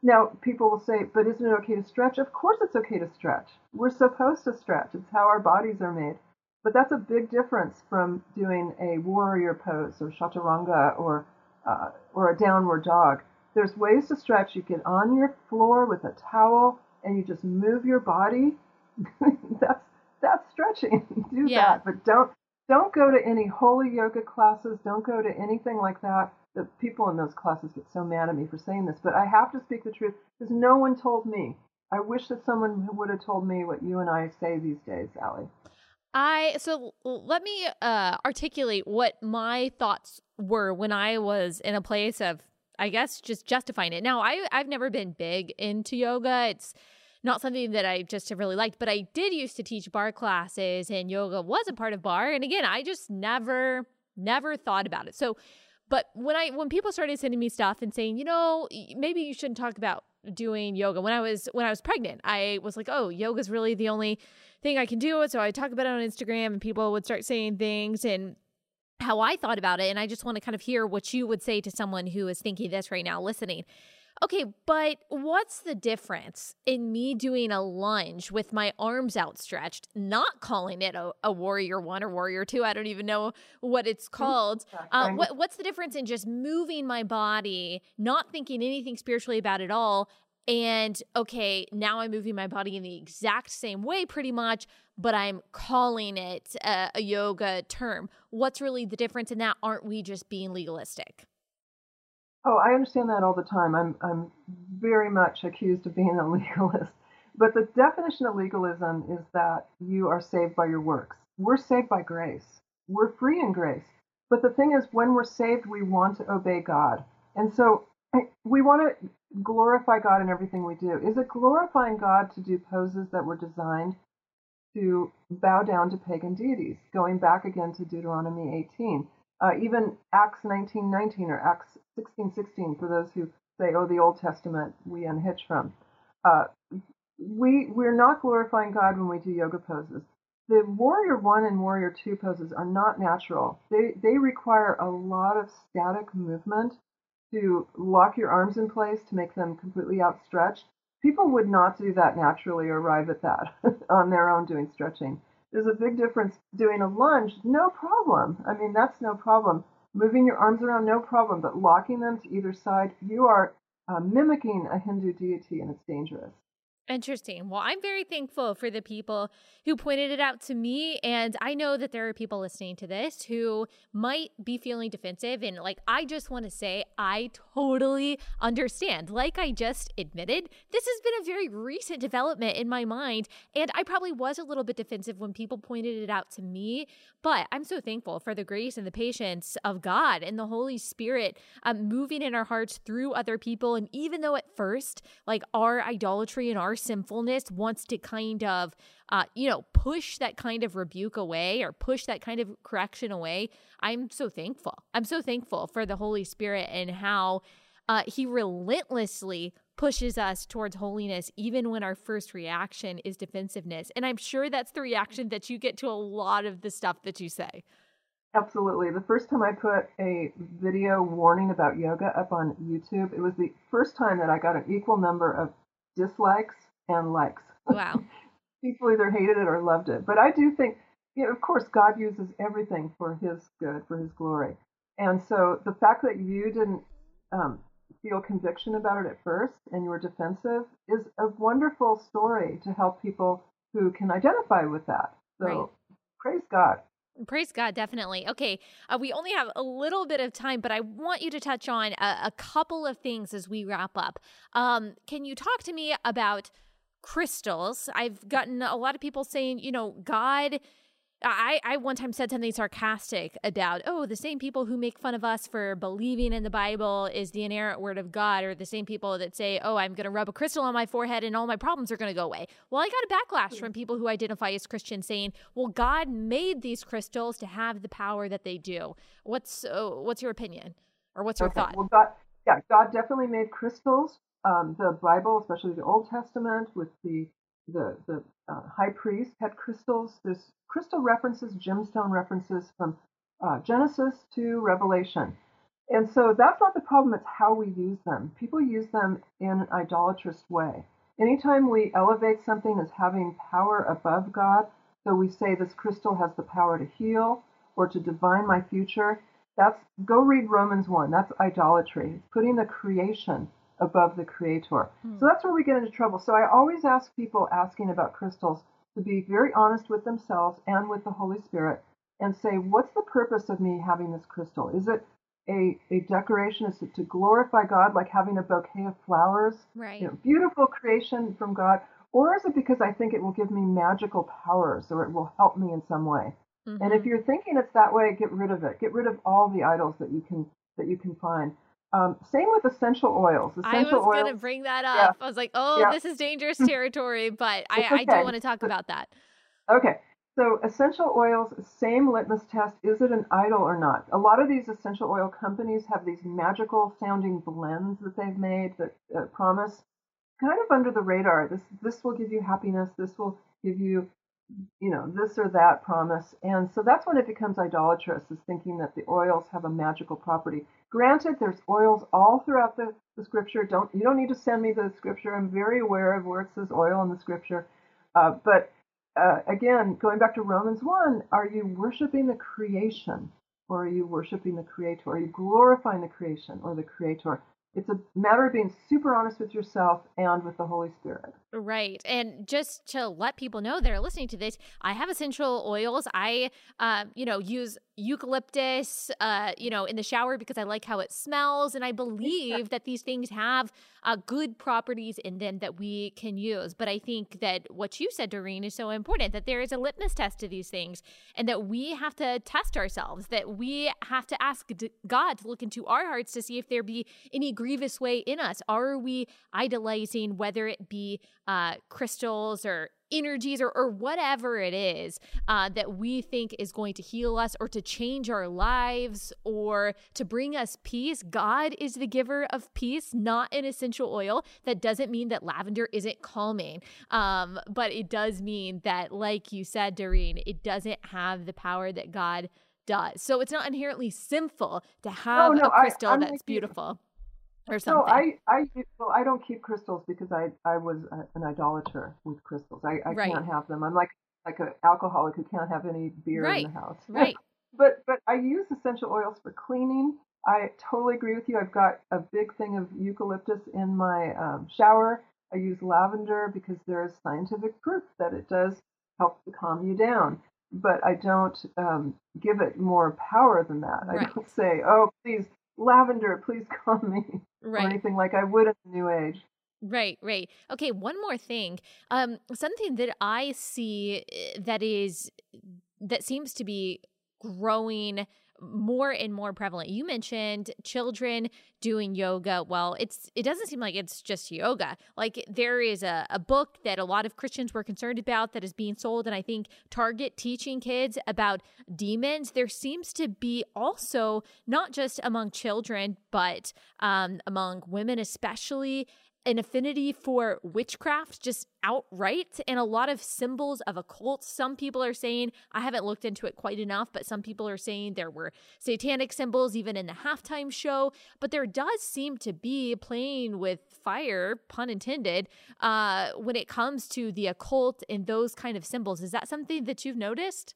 Now, people will say, but isn't it okay to stretch? Of course, it's okay to stretch. We're supposed to stretch. It's how our bodies are made. But that's a big difference from doing a warrior pose or chaturanga or uh, or a downward dog. There's ways to stretch. You get on your floor with a towel and you just move your body. that's that's stretching. Do yeah. that, but don't don't go to any holy yoga classes. Don't go to anything like that. The people in those classes get so mad at me for saying this, but I have to speak the truth because no one told me. I wish that someone would have told me what you and I say these days, Allie. I so let me uh articulate what my thoughts were when I was in a place of I guess just justifying it. Now, I I've never been big into yoga. It's not something that I just have really liked, but I did used to teach barre classes and yoga was a part of barre. And again, I just never never thought about it. So but when I when people started sending me stuff and saying, you know, maybe you shouldn't talk about doing yoga. When I was when I was pregnant, I was like, oh, yoga's really the only thing I can do. So I talk about it on Instagram and people would start saying things and how I thought about it. And I just want to kind of hear what you would say to someone who is thinking this right now, listening. Okay, but what's the difference in me doing a lunge with my arms outstretched, not calling it a, a warrior one or warrior two? I don't even know what it's mm-hmm. called. Uh, what, what's the difference in just moving my body, not thinking anything spiritually about it all, and okay, now I'm moving my body in the exact same way, pretty much, but I'm calling it a, a, yoga term. What's really the difference in that? Aren't we just being legalistic? Oh, I understand that all the time. I'm I'm very much accused of being a legalist. But the definition of legalism is that you are saved by your works. We're saved by grace. We're free in grace. But the thing is, when we're saved, we want to obey God. And so we want to glorify God in everything we do. Is it glorifying God to do poses that were designed to bow down to pagan deities? Going back again to Deuteronomy 18, uh, even Acts 19:19 or Acts 16:16 for those who say, "Oh, the Old Testament we unhitch from." Uh, we we're not glorifying God when we do yoga poses. The warrior one and warrior two poses are not natural. They they require a lot of static movement to lock your arms in place to make them completely outstretched. People would not do that naturally or arrive at that on their own doing stretching. There's a big difference doing a lunge, no problem. I mean, that's no problem. Moving your arms around, no problem, but locking them to either side, you are uh, mimicking a Hindu deity and it's dangerous. Interesting. Well, I'm very thankful for the people who pointed it out to me. And I know that there are people listening to this who might be feeling defensive. And like, I just want to say, I totally understand. Like I just admitted, this has been a very recent development in my mind. And I probably was a little bit defensive when people pointed it out to me. But I'm so thankful for the grace and the patience of God and the Holy Spirit um, moving in our hearts through other people. And even though at first, like our idolatry and our sinfulness wants to kind of, uh, you know, push that kind of rebuke away or push that kind of correction away, I'm so thankful. I'm so thankful for the Holy Spirit and how uh, He relentlessly pushes us towards holiness, even when our first reaction is defensiveness. And I'm sure that's the reaction that you get to a lot of the stuff that you say. Absolutely. The first time I put a video warning about yoga up on YouTube, it was the first time that I got an equal number of dislikes and likes. Wow. People either hated it or loved it. But I do think, you know, of course, God uses everything for His good, for His glory. And so the fact that you didn't um, feel conviction about it at first and you were defensive is a wonderful story to help people who can identify with that. So right. praise God. Praise God, definitely. Okay, uh, we only have a little bit of time, but I want you to touch on a, a couple of things as we wrap up. Um, can you talk to me about crystals? I've gotten a lot of people saying, you know, God I, I one time said something sarcastic about, oh, the same people who make fun of us for believing in the Bible is the inerrant word of God, or the same people that say, oh, I'm going to rub a crystal on my forehead and all my problems are going to go away. Well, I got a backlash from people who identify as Christian saying, well, God made these crystals to have the power that they do. What's uh, what's your opinion, or what's your okay. thought? Well, God, yeah, God definitely made crystals. Um, the Bible, especially the Old Testament, with the the the uh, high priest had crystals. There's crystal references, gemstone references from uh, Genesis to Revelation. And so that's not the problem, it's how we use them. People use them in an idolatrous way. Anytime we elevate something as having power above God, so we say this crystal has the power to heal or to divine my future, that's go read Romans 1. That's idolatry. It's putting the creation above the creator. Hmm. So that's where we get into trouble. So I always ask people asking about crystals to be very honest with themselves and with the Holy Spirit and say, what's the purpose of me having this crystal? Is it a, a decoration? Is it to glorify God, like having a bouquet of flowers? Right. You know, beautiful creation from God. Or is it because I think it will give me magical powers or it will help me in some way? Mm-hmm. And if mm-hmm. you're thinking it's that way, get rid of it. Get rid of all the idols that you can that you can find. Um, same with essential oils. Essential I was going to bring that up. Yeah. I was like, oh, yeah. this is dangerous territory, but I, okay. I do want to talk about that. Okay. So essential oils, same litmus test. Is it an idol or not? A lot of these essential oil companies have these magical sounding blends that they've made that uh, promise kind of under the radar. This this will give you happiness. This will give you you know, this or that promise. And so that's when it becomes idolatrous, is thinking that the oils have a magical property. Granted, there's oils all throughout the, the scripture. Don't you don't need to send me the scripture. I'm very aware of where it says oil in the scripture. Uh, but uh, again, going back to Romans 1, are you worshiping the creation or are you worshiping the creator? Are you glorifying the creation or the creator? it's a matter of being super honest with yourself and with the Holy Spirit. Right. And just to let people know that are listening to this, I have essential oils. I, uh, you know, use eucalyptus, uh, you know, in the shower because I like how it smells. And I believe that these things have uh, good properties in them that we can use. But I think that what you said, Doreen, is so important that there is a litmus test to these things and that we have to test ourselves, that we have to ask God to look into our hearts to see if there be any grievous way in us. Are we idolizing, whether it be uh, crystals or energies or, or whatever it is uh, that we think is going to heal us or to change our lives or to bring us peace. God is the giver of peace, not an essential oil. That doesn't mean that lavender isn't calming, um, but it does mean that, like you said, Doreen, it doesn't have the power that God does. So it's not inherently sinful to have no, no, a crystal I, that's beautiful or something. No, I, I, well, I don't keep crystals because I, I was an idolater with crystals. I, I right. can't have them. I'm like, like an alcoholic who can't have any beer right. in the house. Right. but, but I use essential oils for cleaning. I totally agree with you. I've got a big thing of eucalyptus in my um, shower. I use lavender because there's scientific proof that it does help to calm you down. But I don't um, give it more power than that. Right. I don't say, oh, please lavender, please calm me, right. or anything like I would in the New Age. Right, right. Okay, one more thing. Um, something that I see eh, that is that seems to be growing more and more prevalent. You mentioned children doing yoga. Well, it's it doesn't seem like it's just yoga. Like there is a, a book that a lot of Christians were concerned about that is being sold, and I think Target teaching kids about demons. There seems to be also not just among children, but um, among women especially an affinity for witchcraft just outright and a lot of symbols of occult. Some people are saying, I haven't looked into it quite enough, but some people are saying there were satanic symbols even in the halftime show. But there does seem to be playing with fire, pun intended, uh, when it comes to the occult and those kind of symbols. Is that something that you've noticed?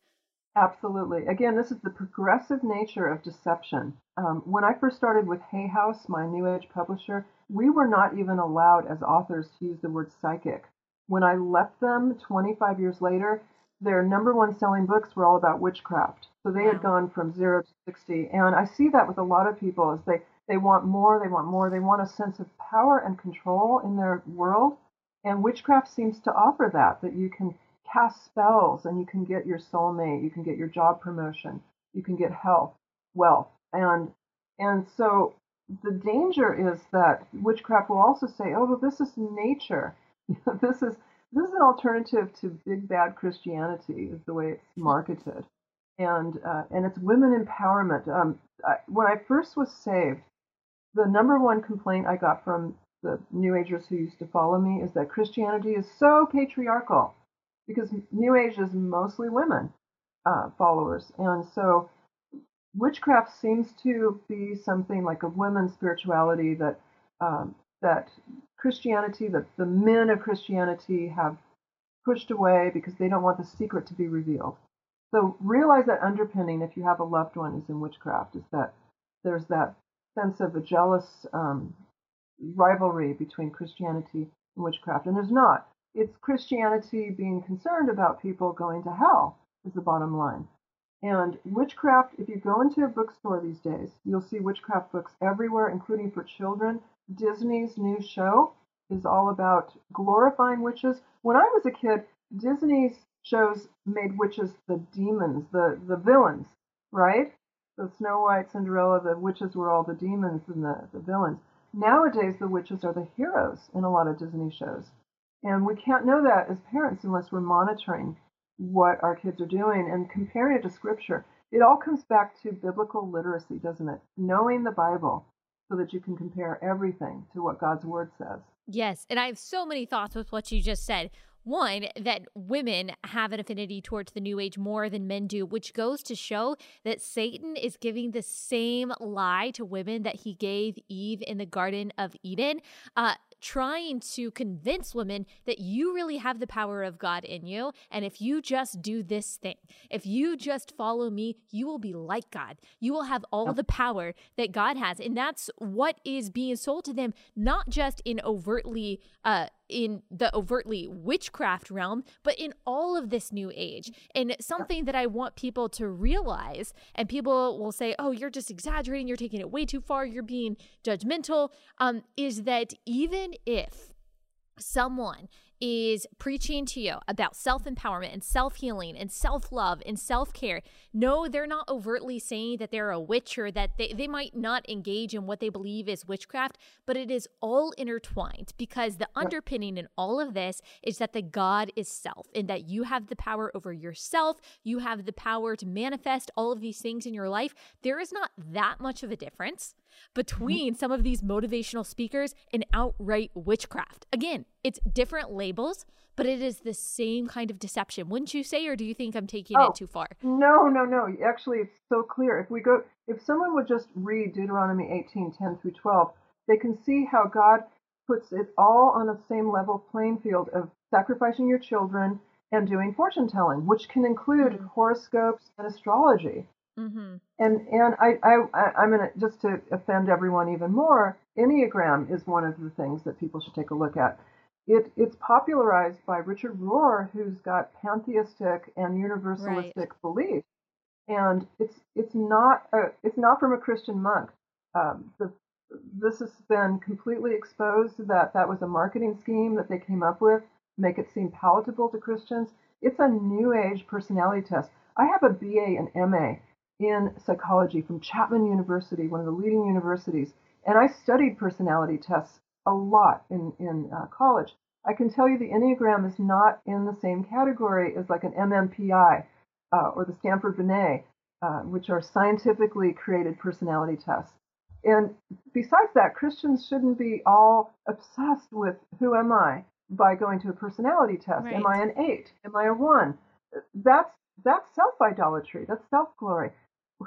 Absolutely. Again, this is the progressive nature of deception. Um, when I first started with Hay House, my New Age publisher, we were not even allowed as authors to use the word psychic. When I left them 25 years later, their number one selling books were all about witchcraft. So they had gone from zero to 60. And I see that with a lot of people as they, they want more, they want more, they want a sense of power and control in their world. And witchcraft seems to offer that, that you can cast spells and you can get your soulmate, you can get your job promotion, you can get health, wealth. And and so the danger is that witchcraft will also say, oh, well, this is nature. this is this is an alternative to big bad Christianity, is the way it's marketed, and uh, and it's women empowerment. Um, I, when I first was saved, the number one complaint I got from the New Agers who used to follow me is that Christianity is so patriarchal, because New Age is mostly women uh, followers, and so witchcraft seems to be something like a women's spirituality that um, that Christianity, that the men of Christianity have pushed away because they don't want the secret to be revealed. So realize that underpinning, if you have a loved one, is in witchcraft, is that there's that sense of a jealous um, rivalry between Christianity and witchcraft, and there's not. It's Christianity being concerned about people going to hell is the bottom line. And witchcraft, if you go into a bookstore these days, you'll see witchcraft books everywhere, including for children. Disney's new show is all about glorifying witches. When I was a kid, Disney's shows made witches the demons, the, the villains, right? The Snow White, Cinderella, the witches were all the demons and the, the villains. Nowadays, the witches are the heroes in a lot of Disney shows. And we can't know that as parents unless we're monitoring what our kids are doing and comparing it to scripture. It all comes back to biblical literacy, doesn't it? Knowing the Bible so that you can compare everything to what God's word says. Yes. And I have so many thoughts with what you just said. One, that women have an affinity towards the new age more than men do, which goes to show that Satan is giving the same lie to women that he gave Eve in the Garden of Eden. Uh, trying to convince women that you really have the power of God in you. And if you just do this thing, if you just follow me, you will be like God. You will have all the power that God has. And that's what is being sold to them, not just in overtly, uh, in the overtly witchcraft realm, but in all of this new age. And something that I want people to realize, and people will say, oh, you're just exaggerating, you're taking it way too far, you're being judgmental, um, is that even if someone is preaching to you about self empowerment and self healing and self love and self care. No, they're not overtly saying that they're a witch or that they, they might not engage in what they believe is witchcraft, but it is all intertwined because the underpinning in all of this is that the God is self and that you have the power over yourself. You have the power to manifest all of these things in your life. There is not that much of a difference between some of these motivational speakers and outright witchcraft. Again, it's different labels, but it is the same kind of deception. Wouldn't you say, or do you think I'm taking oh, it too far? No, no, no. Actually, it's so clear. If we go, if someone would just read Deuteronomy 18, 10 through 12, they can see how God puts it all on the same level playing field of sacrificing your children and doing fortune telling, which can include mm-hmm. horoscopes and astrology. Mm-hmm. And and I, I I'm gonna just to offend everyone even more. Enneagram is one of the things that people should take a look at. It it's popularized by Richard Rohr, who's got pantheistic and universalistic right. beliefs, and it's it's not a, it's not from a Christian monk. Um, the, this has been completely exposed that that was a marketing scheme that they came up with, to make it seem palatable to Christians. It's a new age personality test. I have a BA and MA in psychology from Chapman University, one of the leading universities, and I studied personality tests a lot in, in uh, college. I can tell you the Enneagram is not in the same category as like an MMPI uh, or the Stanford Binet, uh, which are scientifically created personality tests. And besides that, Christians shouldn't be all obsessed with who am I by going to a personality test. Right. Am I an eight? Am I a one? That's that's self idolatry. That's self glory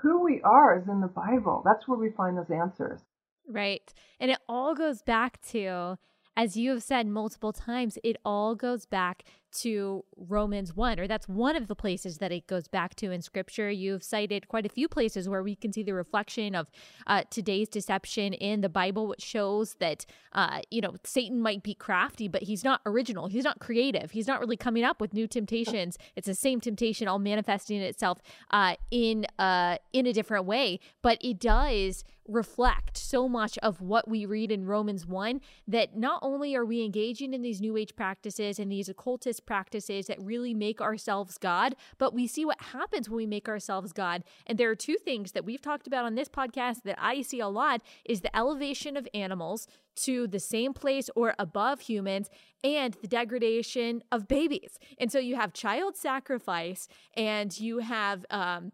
who we are is in the Bible. That's where we find those answers. Right. And it all goes back to, as you have said multiple times, it all goes back to Romans 1, or that's one of the places that it goes back to in scripture. You've cited quite a few places where we can see the reflection of uh, today's deception in the Bible, which shows that, uh, you know, Satan might be crafty, but he's not original. He's not creative. He's not really coming up with new temptations. It's the same temptation, all manifesting itself uh, in, uh, in a different way, but it does reflect so much of what we read in Romans 1 that not only are we engaging in these new age practices and these occultist practices that really make ourselves God, but we see what happens when we make ourselves God. And there are two things that we've talked about on this podcast that I see a lot is the elevation of animals to the same place or above humans and the degradation of babies. And so you have child sacrifice and you have um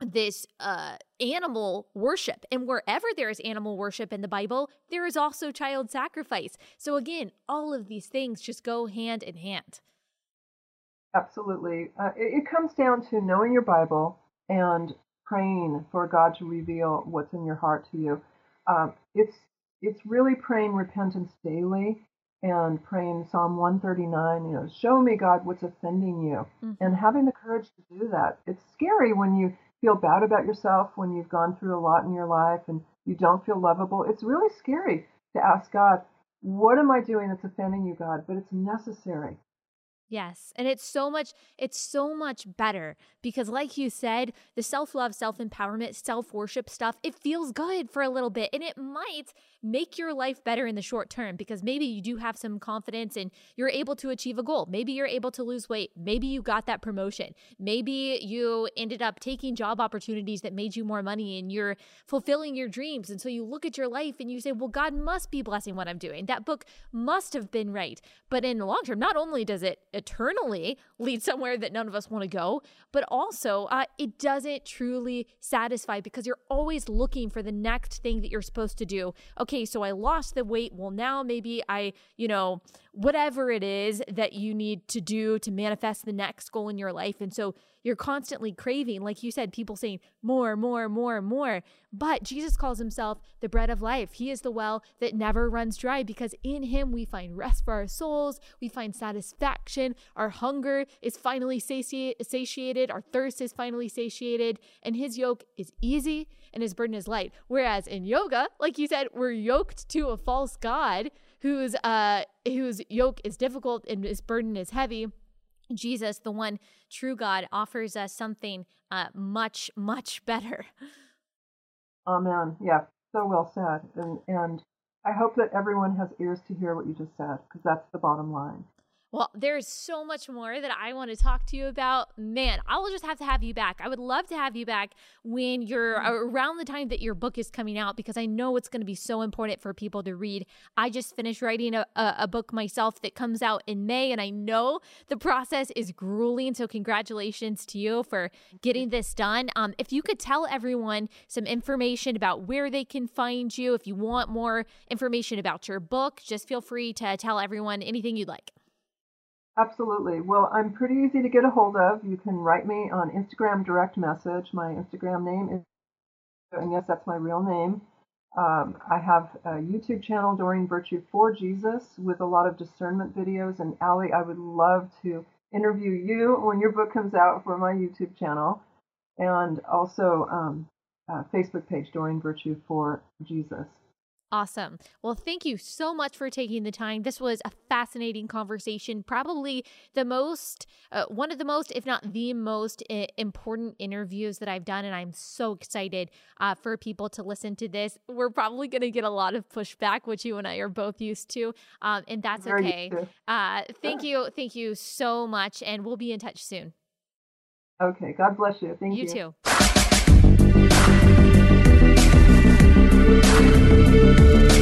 this uh animal worship and wherever there is animal worship in the bible there is also child sacrifice so again all of these things just go hand in hand absolutely uh, it, it, comes down to knowing your bible and praying for god to reveal what's in your heart to you um, it's it's really praying repentance daily and praying Psalm 139, you know, show me, God, what's offending you, mm-hmm. and having the courage to do that. It's scary when you feel bad about yourself when you've gone through a lot in your life and you don't feel lovable, it's really scary to ask God, what am I doing that's offending you, God? But it's necessary. Yes. And it's so much, it's so much better because, like you said, the self love, self empowerment, self worship stuff, it feels good for a little bit and it might make your life better in the short term because maybe you do have some confidence and you're able to achieve a goal. Maybe you're able to lose weight. Maybe you got that promotion. Maybe you ended up taking job opportunities that made you more money and you're fulfilling your dreams. And so you look at your life and you say, well, God must be blessing what I'm doing. That book must have been right. But in the long term, not only does it eternally lead somewhere that none of us want to go, but also uh, it doesn't truly satisfy because you're always looking for the next thing that you're supposed to do. Okay okay, so I lost the weight. Well, now maybe I, you know, whatever it is that you need to do to manifest the next goal in your life. And so you're constantly craving, like you said, people saying more, more, more, more. But Jesus calls himself the bread of life. He is the well that never runs dry because in him we find rest for our souls, we find satisfaction, our hunger is finally satiated, our thirst is finally satiated, and his yoke is easy and his burden is light. Whereas in yoga, like you said, we're yoked to a false god whose uh whose yoke is difficult and his burden is heavy. Jesus, the one true God, offers us something uh, much, much better. Amen. Yeah, so well said. And and I hope that everyone has ears to hear what you just said, because that's the bottom line. Well, there's so much more that I want to talk to you about. Man, I will just have to have you back. I would love to have you back when you're mm. around the time that your book is coming out because I know it's going to be so important for people to read. I just finished writing a, a, a book myself that comes out in May, and I know the process is grueling. So, congratulations to you for getting this done. Um, if you could tell everyone some information about where they can find you, if you want more information about your book, just feel free to tell everyone anything you'd like. Absolutely. Well, I'm pretty easy to get a hold of. You can write me on Instagram direct message. My Instagram name is, and yes, that's my real name. Um, I have a YouTube channel, Doreen Virtue for Jesus, with a lot of discernment videos. And Allie, I would love to interview you when your book comes out for my YouTube channel, and also um, Facebook page, Doreen Virtue for Jesus. Awesome. Well, thank you so much for taking the time. This was a fascinating conversation. Probably the most, uh, one of the most, if not the most uh, important interviews that I've done. And I'm so excited uh, for people to listen to this. We're probably going to get a lot of pushback, which you and I are both used to. Um, and that's okay. Uh, thank you. Thank you so much. And we'll be in touch soon. Okay. God bless you. Thank you. You too. Thank you.